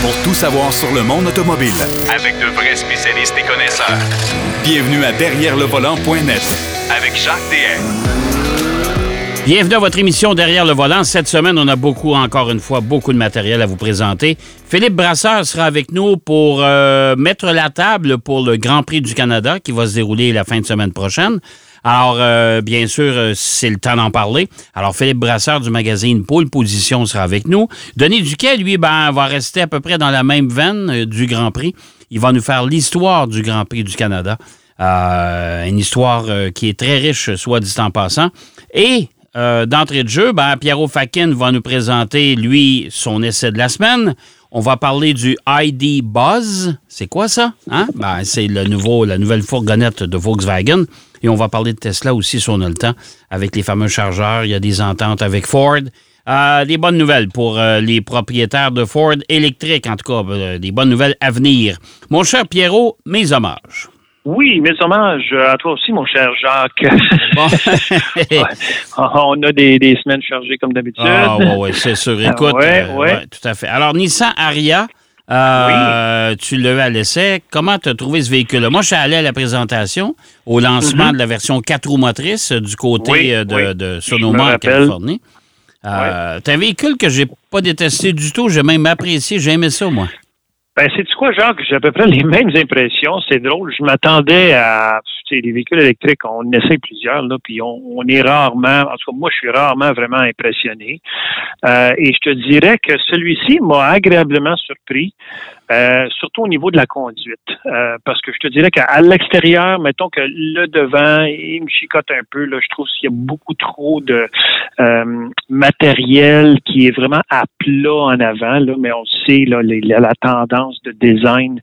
pour tout savoir sur le monde automobile. Avec de vrais spécialistes et connaisseurs. Bienvenue à Derrière le volant.net Avec Jacques DM. Bienvenue à votre émission Derrière le volant. Cette semaine, on a beaucoup, encore une fois, beaucoup de matériel à vous présenter. Philippe Brasseur sera avec nous pour euh, mettre la table pour le Grand Prix du Canada qui va se dérouler la fin de semaine prochaine. Alors, euh, bien sûr, euh, c'est le temps d'en parler. Alors, Philippe Brasseur du magazine Pôle Position sera avec nous. Denis Duquet, lui, ben, va rester à peu près dans la même veine euh, du Grand Prix. Il va nous faire l'histoire du Grand Prix du Canada. une histoire qui est très riche, soit dit en passant. Et d'entrée de jeu, ben, Pierrot Fakin va nous présenter, lui, son essai de la semaine. On va parler du ID Buzz. C'est quoi ça? Hein? Ben, c'est le nouveau, la nouvelle fourgonnette de Volkswagen. Et on va parler de Tesla aussi si on a le temps, avec les fameux chargeurs. Il y a des ententes avec Ford. Euh, des bonnes nouvelles pour euh, les propriétaires de Ford électrique, en tout cas, euh, des bonnes nouvelles à venir. Mon cher Pierrot, mes hommages. Oui, mes hommages à toi aussi, mon cher Jacques. On a des, semaines chargées comme d'habitude. Ah, oui, c'est sûr. Écoute, tout à fait. Alors, Nissan Aria, euh, tu l'as à l'essai. Comment tu as trouvé ce véhicule-là? Moi, je suis allé à la présentation, au lancement mhm. de la version 4 roues motrices du côté euh, de, Sonoma, en Californie. Euh, C'est un véhicule que j'ai pas détesté du tout. J'ai même apprécié. J'ai aimé ça, moi. Ben, c'est quoi, Jacques? J'ai à peu près les mêmes impressions. C'est drôle. Je m'attendais à les véhicules électriques. On essaie plusieurs, là, puis on, est rarement, en tout cas, moi, je suis rarement vraiment impressionné. Euh, et je te dirais que celui-ci m'a agréablement surpris. Euh, surtout au niveau de la conduite. Euh, parce que je te dirais qu'à l'extérieur, mettons que le devant, il me chicote un peu. Là, je trouve qu'il y a beaucoup trop de euh, matériel qui est vraiment à plat en avant. Là, mais on sait là, la tendance de design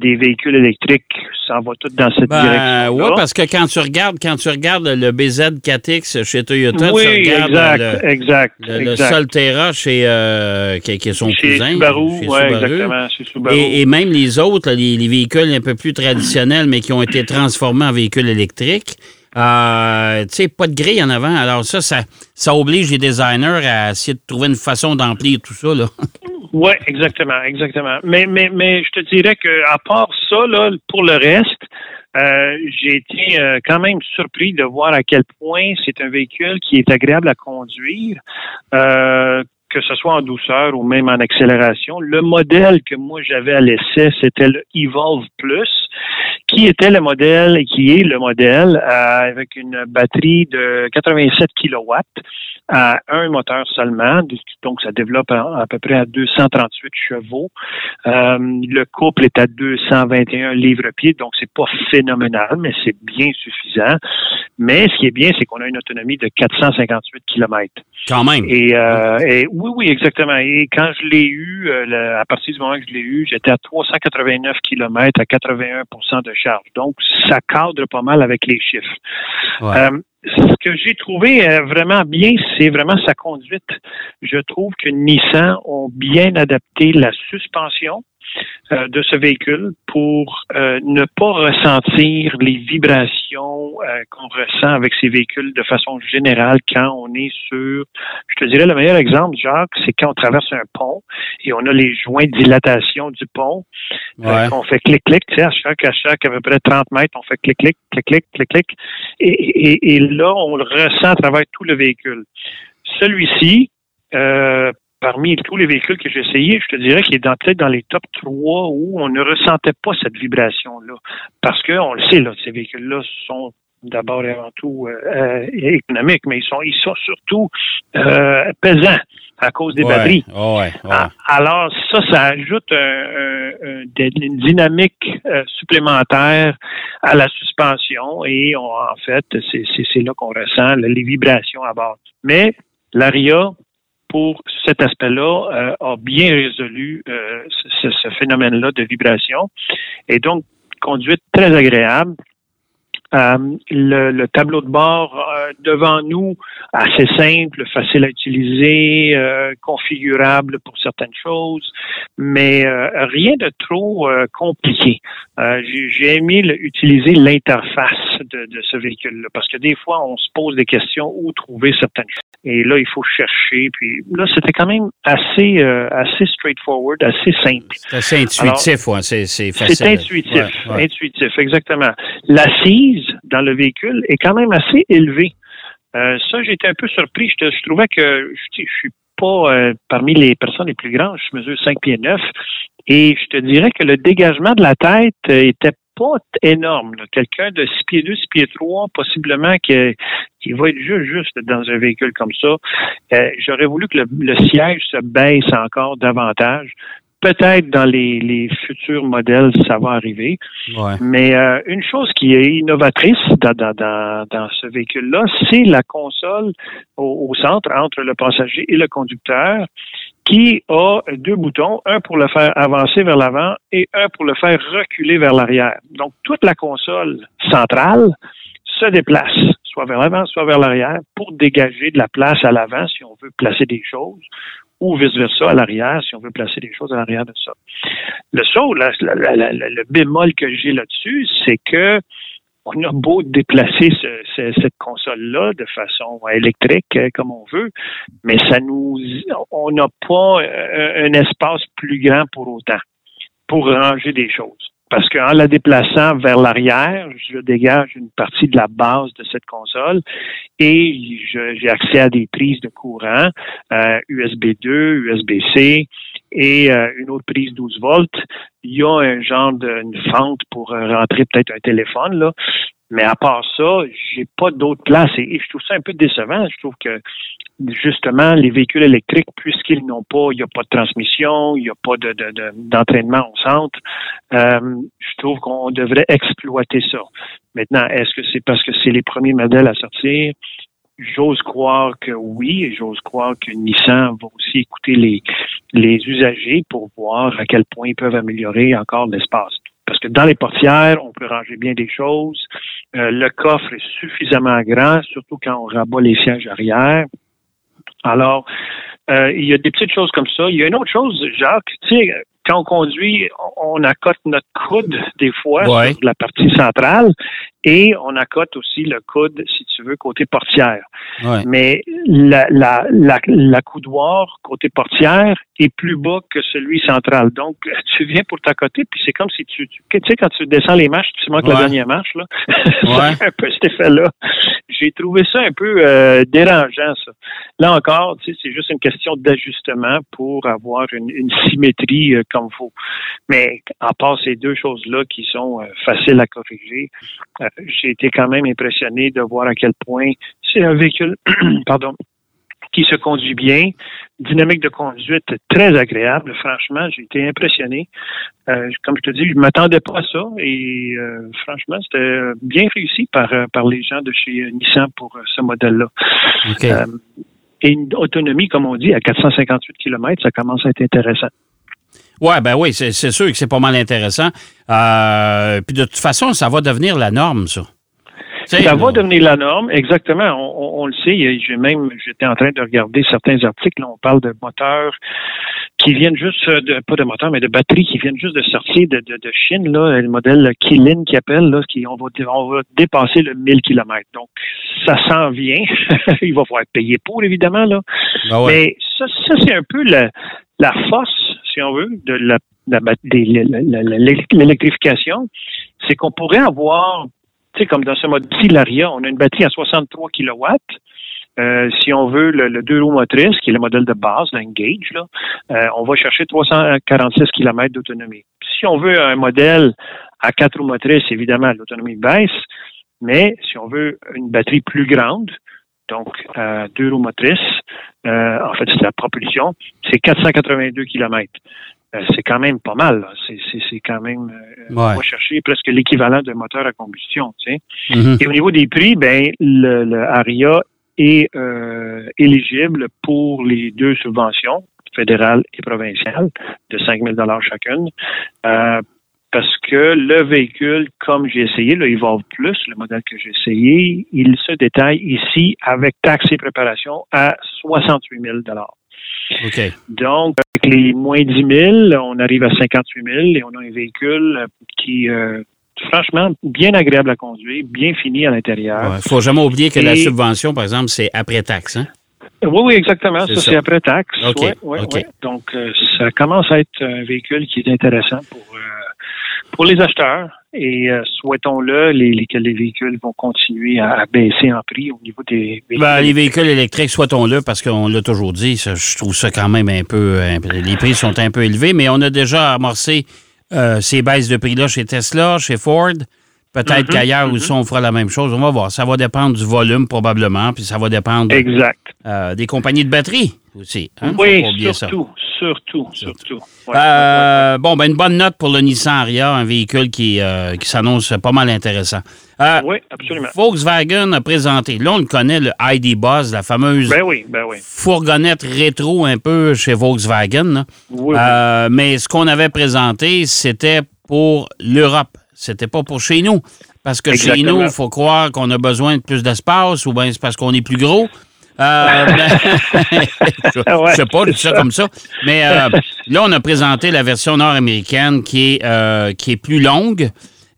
des véhicules électriques, ça va tout dans cette ben, direction. Oui, parce que quand tu regardes, quand tu regardes le BZ4X chez Toyota, oui, tu regardes exact, le, exact, le, Solterra chez euh, qui, est son chez cousin, Subaru, chez Subaru. exactement, chez Subaru. Et, même les autres, les, véhicules un peu plus traditionnels, mais qui ont été transformés en véhicules électriques. Euh, tu sais, pas de grille en avant. Alors ça, ça, oblige les designers à essayer de trouver une façon d'emplir tout ça. Oui, exactement, exactement. Mais, mais, mais je te dirais que à part ça, là, pour le reste, euh, j'ai été euh, quand même surpris de voir à quel point c'est un véhicule qui est agréable à conduire. Que ce soit en douceur ou même en accélération. Le modèle que moi j'avais à l'essai, c'était le Evolve Plus, qui était le modèle et qui est le modèle euh, avec une batterie de 87 kW à un moteur seulement, donc ça développe à, peu près à 238 chevaux. Euh, le couple est à 221 livres-pieds, donc c'est pas phénoménal, mais c'est bien suffisant. Mais ce qui est bien, c'est qu'on a une autonomie de 458 km. Quand même. Et, euh, et oui, oui, exactement. Et quand je l'ai eu, à partir du moment que je l'ai eu, j'étais à 389 km à 81% de charge. Donc, ça cadre pas mal avec les chiffres. Euh, ce que j'ai trouvé euh, vraiment bien, c'est vraiment sa conduite. Je trouve que Nissan ont bien adapté la suspension. Euh, de ce véhicule pour euh, ne pas ressentir les vibrations euh, qu'on ressent avec ces véhicules de façon générale quand on est sur, je te dirais le meilleur exemple, Jacques, c'est quand on traverse un pont et on a les joints de dilatation du pont, on fait clic-clic, tu sais, à chaque, à chaque à peu près 30 mètres, on fait clic-clic, clic-clic, clic-clic, et, et, et là, on le ressent à travers tout le véhicule. Celui-ci, euh, parmi tous les véhicules que j'ai essayés, je te dirais qu'il est peut-être dans les top 3 où on ne ressentait pas cette vibration-là. Parce qu'on le sait, là, ces véhicules-là sont d'abord et avant tout euh, euh, économiques, mais ils sont, ils sont surtout euh, pesants à cause des batteries. Ah, alors ça, ça ajoute une dynamique supplémentaire à la suspension et en fait, c'est là qu'on ressent les vibrations à bord. Mais l'ARIA, pour cet aspect-là, euh, a bien résolu euh, ce, phénomène-là de vibration. Et donc, conduite très agréable. Euh, le, tableau de bord devant nous, assez simple, facile à utiliser, configurable pour certaines choses, mais rien de trop compliqué. J'ai aimé utiliser l'interface de, de ce véhicule-là. Parce que des fois, on se pose des questions où trouver certaines choses. Et là, il faut chercher. Puis là, c'était quand même assez, euh, assez straightforward, assez simple. C'est assez intuitif, ouais, c'est, c'est facile. C'est intuitif, ouais, ouais. intuitif, exactement. L'assise dans le véhicule est quand même assez élevée. Euh, ça, j'étais un peu surpris. Je, je trouvais que je, je suis pas euh, parmi les personnes les plus grandes. Je mesure 5 pieds 9. Et je te dirais que le dégagement de la tête était pas énorme. Quelqu'un de 6 pieds 2, 6 pieds 3, possiblement qui, qui va être juste, juste dans un véhicule comme ça. Euh, J'aurais voulu que le, le, siège se baisse encore davantage. Peut-être dans les, les, futurs modèles, ça va arriver. Ouais. Mais euh, une chose qui est innovatrice dans, dans, dans, dans ce véhicule-là, c'est la console au, au, centre entre le passager et le conducteur qui a deux boutons, un pour le faire avancer vers l'avant et un pour le faire reculer vers l'arrière. Donc, toute la console centrale se déplace, soit vers l'avant, soit vers l'arrière, pour dégager de la place à l'avant si on veut placer des choses, ou vice-versa à l'arrière si on veut placer des choses à l'arrière de ça. Le saut, le bémol que j'ai là-dessus, c'est que on a beau déplacer ce, ce, cette console-là de façon électrique euh, comme on veut, mais ça nous, on n'a pas euh, un espace plus grand pour autant pour ranger des choses. Parce qu'en la déplaçant vers l'arrière, je dégage une partie de la base de cette console et j'ai accès à des prises de courant, euh, USB 2, USB-C et euh, une autre prise 12 volts. Il y a un genre de une fente pour rentrer peut-être un téléphone, là. Mais à part ça, j'ai pas d'autre place et, et je trouve ça un peu décevant. Je trouve que justement, les véhicules électriques, puisqu'ils n'ont pas, il n'y a pas de transmission, il n'y a pas de, de, de, d'entraînement au centre, euh, je trouve qu'on devrait exploiter ça. Maintenant, est-ce que c'est parce que c'est les premiers modèles à sortir? J'ose croire que oui, et j'ose croire que Nissan va aussi écouter les, les usagers pour voir à quel point ils peuvent améliorer encore l'espace. Parce que dans les portières, on peut ranger bien des choses. Euh, le coffre est suffisamment grand, surtout quand on rabat les sièges arrière. Alors, euh, il y a des petites choses comme ça. Il y a une autre chose, Jacques, tu sais, quand on conduit, on accote notre coude des fois ouais. sur la partie centrale et on accote aussi le coude, si tu veux, côté portière. Ouais. Mais la, la, la, la, coudoir côté portière est plus bas que celui central. Donc, tu viens pour t'accoter, puis c'est comme si tu, tu, tu sais, quand tu descends les marches, tu manques ouais. la dernière marche, là. Ouais. un peu cet effet-là. J'ai trouvé ça un peu euh, dérangeant, ça. Là encore, tu sais, c'est juste une question d'ajustement pour avoir une, une symétrie euh, comme faut. Mais à part ces deux choses-là qui sont euh, faciles à corriger, euh, j'ai été quand même impressionné de voir à quel point c'est un véhicule, pardon, qui se conduit bien, dynamique de conduite très agréable. Franchement, j'ai été impressionné. Euh, comme je te dis, je ne m'attendais pas à ça et euh, franchement, c'était bien réussi par, euh, par les gens de chez Nissan pour ce modèle-là. Okay. Euh, et une autonomie, comme on dit, à 458 km, ça commence à être intéressant. Oui, ben oui, c'est sûr que c'est pas mal intéressant. Euh, puis de toute façon, ça va devenir la norme, ça. Ça va devenir la norme, exactement. On, on, on le sait. J'ai même, j'étais en train de regarder certains articles. On parle de moteurs qui viennent juste de, pas de moteurs, mais de batteries qui viennent juste de sortir de, de, de Chine, là, le modèle Kilin qui appelle, là, qui on va, on va dépasser le 1000 km. Donc, ça s'en vient. Il va falloir payer pour, évidemment, là. Ben ouais. Mais ça, ça c'est un peu la, la force, on veut, de l'électrification, c'est qu'on pourrait avoir, tu sais, comme dans ce mode-ci, l'Aria, on a une batterie à 63 kW. Euh, si on veut le, le, deux roues motrices, qui est le modèle de base, l'Engage, là, euh, on va chercher 346 km d'autonomie. Si on veut un modèle à quatre roues motrices, évidemment, l'autonomie baisse, mais si on veut une batterie plus grande, donc euh, deux roues motrices, euh, en fait, c'est la propulsion, c'est 482 km. Euh, c'est quand même pas mal. C'est quand même, euh, ouais. on va chercher presque l'équivalent d'un moteur à combustion. Tu sais. Mm -hmm. Et au niveau des prix, ben le, le Aria est éligible pour les deux subventions, fédérale et provinciale, de 5 000 chacune. Parce que le véhicule, comme j'ai essayé, le Evolve Plus, le modèle que j'ai essayé, il se détaille ici avec taxes et préparation à 68 000 Okay. Donc, avec les moins 10 000, on arrive à 58 000 et on a un véhicule qui, euh, franchement bien agréable à conduire, bien fini à l'intérieur. Il ne faut jamais oublier que la subvention, par exemple, c'est après taxe. Hein? Oui, oui, exactement. Ça, ça. c'est après taxe. OK, Ouais, ouais, OK. ouais. Donc, euh, ça commence à être un véhicule qui est intéressant pour, euh, pour les acheteurs. Et euh, souhaitons-le, les, les, que les véhicules vont continuer à, à baisser en prix au niveau des véhicules. Ben, les véhicules électriques, souhaitons-le, parce qu'on l'a toujours dit, ça, je trouve ça quand même un peu, peu- Les prix sont un peu élevés, mais on a déjà amorcé euh, ces baisses de prix-là chez Tesla, chez Ford. Peut-être Mhm, qu'ailleurs aussi, on fera la même chose. On va voir. Ça va dépendre du volume, probablement, puis ça va dépendre Exact. euh, des compagnies de batterie aussi. hein? Oui, ça. surtout, surtout, surtout. Ouais, Euh, Bon, ben une bonne note pour le Nissan Aria, un véhicule qui, euh, qui s'annonce pas mal intéressant. Euh, Oui, absolument. Volkswagen a présenté, là on le connaît, le ID Buzz, la fameuse Ben oui, ben oui. fourgonnette rétro un peu chez Volkswagen. Oui, mais ce qu'on avait présenté, c'était pour l'Europe. C'était pas pour chez nous. Parce que chez nous, il faut croire qu'on a besoin de plus d'espace ou bien c'est parce qu'on est plus gros. Euh, ben, je, Ouais, sais pas, ça c'est comme ça. Mais euh, là, on a présenté la version nord-américaine qui est, euh, qui est plus longue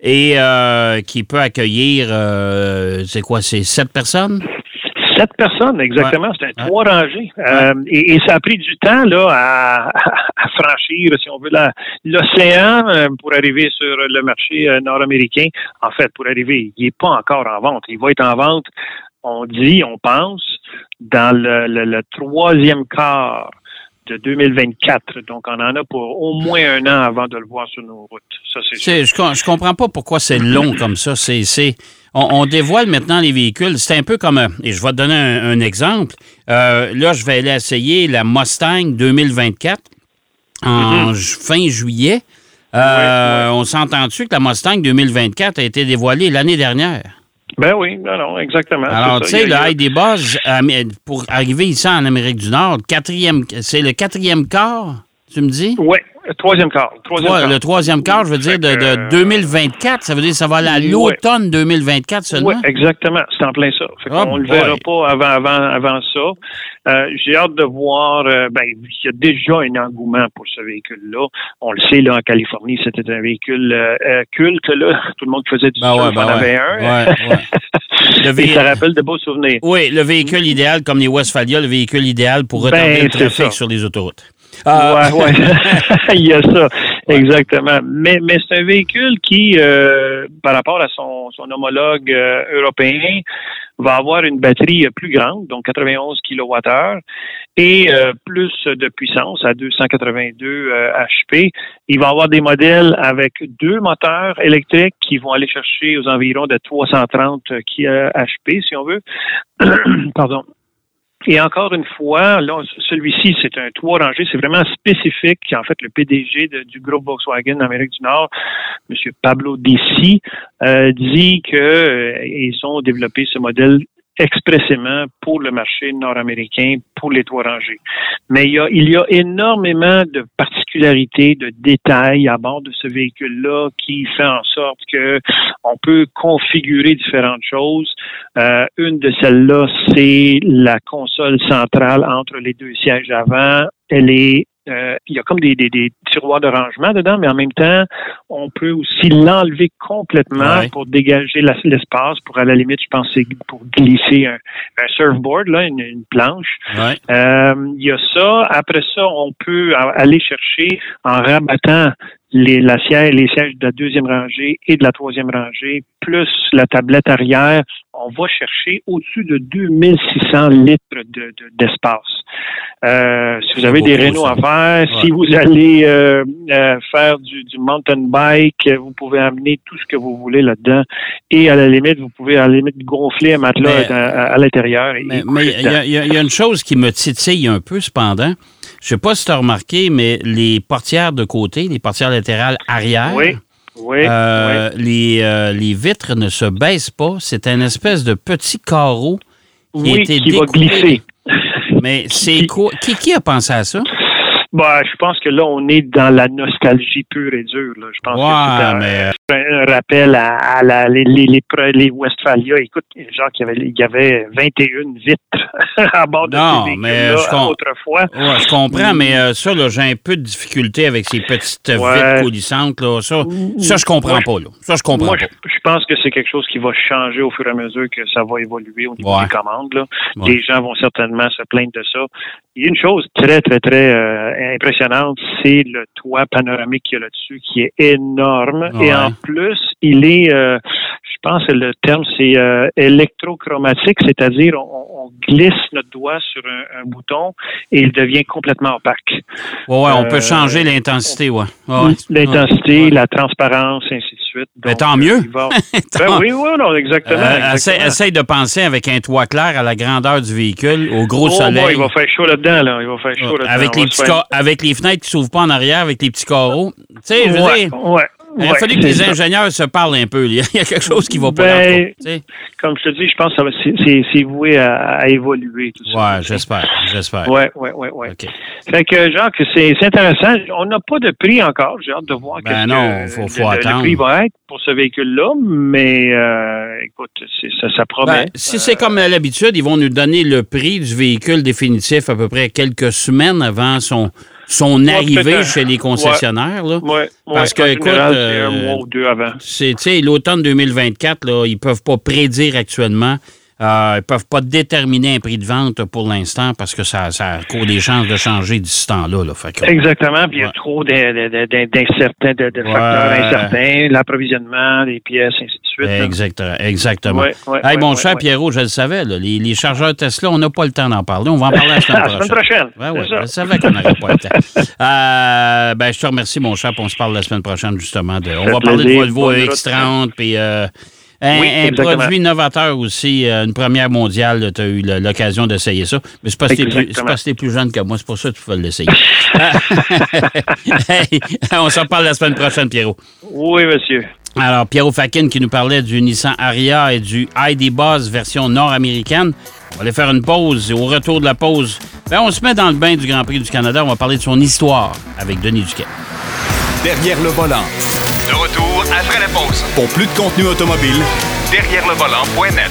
et euh, qui peut accueillir, c'est quoi, c'est sept personnes? Sept personnes, exactement. Ouais. C'était trois rangées. Euh, et, et ça a pris du temps là, à, à franchir, si on veut, l'océan euh, pour arriver sur le marché euh, nord-américain. En fait, pour arriver, il n'est pas encore en vente. Il va être en vente, on dit, on pense, dans le, le- le troisième quart de 2024. Donc, on en a pour au moins un an avant de le voir sur nos routes. Ça, c'est Je, je comprends pas pourquoi c'est long comme ça. C'est, on, on dévoile maintenant les véhicules. C'est un peu comme, et je vais te donner un, un exemple. Euh, là, je vais aller essayer la Mustang 2024 en ju- fin juillet. Euh, On s'entend-tu que la Mustang 2024 a été dévoilée l'année dernière? Ben oui, non, non, exactement. Alors, tu sais, le ID Buzz, euh, pour arriver ici en Amérique du Nord, quatrième, c'est le quatrième quart, tu me dis? Oui, troisième quart. Troisième Toi, quart. le troisième quart, je veux dire, de, de 2024. Ça veut dire que ça va aller à Ouais. l'automne 2024 seulement? Oui, exactement. C'est en plein ça. Fait Oh qu'on le verra pas avant, avant, avant ça. Euh, J'ai hâte de voir. euh, ben, il y a déjà un engouement pour ce véhicule-là. On le sait, là, en Californie, c'était un véhicule euh, euh, culte. Là. Tout le monde faisait du Ben ouais, surf ben en ouais. avait un. Ouais, ouais. Le Et vé- ça rappelle de beaux souvenirs. Oui, le véhicule idéal, comme les Westphalia, le véhicule idéal pour retarder Ben, le trafic ça. sur les autoroutes. Euh, Ouais, ouais. Il y a ça, exactement. Mais, mais c'est un véhicule qui, euh, par rapport à son, son homologue euh, européen, va avoir une batterie euh, plus grande, donc 91 kWh, et euh, plus de puissance à 282 euh, HP. Il va avoir des modèles avec deux moteurs électriques qui vont aller chercher aux environs de 330 qui- euh, HP, si on veut. Pardon. Et encore une fois, celui-ci, c'est un toit rangé, c'est vraiment spécifique. En fait, le PDG du groupe Volkswagen d'Amérique du Nord, M. Pablo Dissi, euh, dit que euh, ont développé ce modèle expressément pour le marché nord-américain, pour les toits rangés. Mais il y, a, il y a énormément de de détails à bord de ce véhicule-là qui fait en sorte que on peut configurer différentes choses. Euh, une de celles-là, c'est la console centrale entre les deux sièges avant. Elle est euh, il y a comme des, des, des tiroirs de rangement dedans, mais en même temps, on peut aussi l'enlever complètement Ouais. pour dégager l'espace, pour à la limite, je pense, c'est pour glisser un, un surfboard, là, une, une planche. ouais. Euh, il y a ça. Après ça, on peut aller chercher en rabattant les, la siège, les sièges de la deuxième rangée et de la troisième rangée, plus la tablette arrière. On va chercher au-dessus de 2600 litres de- de- d'espace. Euh, si vous avez des rénaux à faire, si vous allez euh, euh, faire du, du mountain bike, vous pouvez amener tout ce que vous voulez là-dedans. Et à la limite, vous pouvez à la limite gonfler un matelas Mais- à, l'intérieur. Mais il y, a- y y une chose qui me titille un peu, cependant. Je sais pas si tu as remarqué, mais les portières de côté, les portières latérales arrière, Oui, oui, euh, Les, les vitres ne se baissent pas. C'est un espèce de petit carreau qui a oui, été qui va glisser. Mais c'est Qui- quoi? Qui, qui a pensé à ça? Bah, je pense que là, on est dans la nostalgie pure et dure. Là. Je pense que c'est un, mais- un rappel à, à la, les, les, les, Westphalia. Écoute, genre qu'il y avait, il y avait 21 vitres à bord de Non, ces mais je autrefois. Ouais, je comprends, mais euh, ça, j'ai un peu de difficulté avec ces petites euh, Ouais. vitres coulissantes. Là. Ça, ça, je comprends Ouais. pas. Là. Ça, je comprends Moi, pas. je, je pense que c'est quelque chose qui va changer au fur et à mesure que ça va évoluer au niveau des commandes. Là. Les gens vont certainement se plaindre de ça. Il y a une chose très, très, très euh, impressionnante, c'est le toit panoramique qu'il y a là-dessus, qui est énorme. Ouais. Et en plus, il est, euh, je pense que le terme, c'est euh, électrochromatique, c'est-à-dire on, on glisse notre doigt sur un, un bouton et il devient complètement opaque. Ouais, ouais, on Euh, peut changer l'intensité, ouais. Ouais. L'intensité, la transparence, ainsi de suite. Mais tant euh, mieux. il va- Tant- Ben oui, oui, non, exactement. Euh, exactement. essaye, de penser avec un toit clair à la grandeur du véhicule, au gros Oh, soleil. boy, il va faire chaud là-dedans, là. Il va faire chaud là-dedans. avec, les petits faire- avec les fenêtres qui s'ouvrent pas en arrière, avec les petits carreaux. Tu sais, je veux Ouais, dire, ouais, il a ouais, fallu que les ça. ingénieurs se parlent un peu. Il y a quelque chose qui va pas Ben, dans. Comme je te dis, je pense que c'est- voué à, à évoluer, tout ça. Ouais, j'espère, j'espère. Ouais, ouais, ouais, ouais. Fait que, Jacques, c'est intéressant. On n'a pas de prix encore. J'ai hâte de voir Ben non, que faut- le- faut le, attendre. prix va être pour ce véhicule-là. Mais, euh, écoute, ça promet. Ben, si c'est comme à l'habitude, ils vont nous donner le prix du véhicule définitif à peu près quelques semaines avant son, son arrivée chez les concessionnaires. là. ouais, parce que, écoute, euh, un mois ou deux avant. L'automne 2024, là, ils peuvent pas prédire actuellement. Euh, ils peuvent pas déterminer un prix de vente pour l'instant parce que ça, ça court des chances de changer d'ici temps-là. Là. Exactement, puis il y a trop d'in- d'in- d'in- d'incertains, de, facteurs incertains, l'approvisionnement, les pièces, ainsi suite. exactement. Ouais, ouais, hey, ouais, mon cher. Pierrot, je le savais, là, les, les chargeurs Tesla, on n'a pas le temps d'en parler. On va en parler la semaine La prochaine. semaine prochaine. Je savais qu'on n'aurait pas le temps. Euh, ben, je te remercie, mon cher, on se parle la semaine prochaine, justement. De, on va parler de. Volvo Bonne route. X30, puis euh, un, Oui, un exactement. produit novateur aussi, euh, une première mondiale. Tu as eu l'occasion d'essayer ça. Mais c'est parce que Exactement. que t'es plus jeune que moi. C'est pour ça que tu peux l'essayer. Hey, on s'en parle la semaine prochaine, Pierrot. Oui, monsieur. Alors, Pierrot Fakin qui nous parlait du Nissan Aria et du ID Buzz version nord-américaine. On va aller faire une pause et au retour de la pause, ben, on se met dans le bain du Grand Prix du Canada. On va parler de son histoire avec Denis Duquet. Derrière le volant. De retour après la pause. Pour plus de contenu automobile, Derrière le volant.net.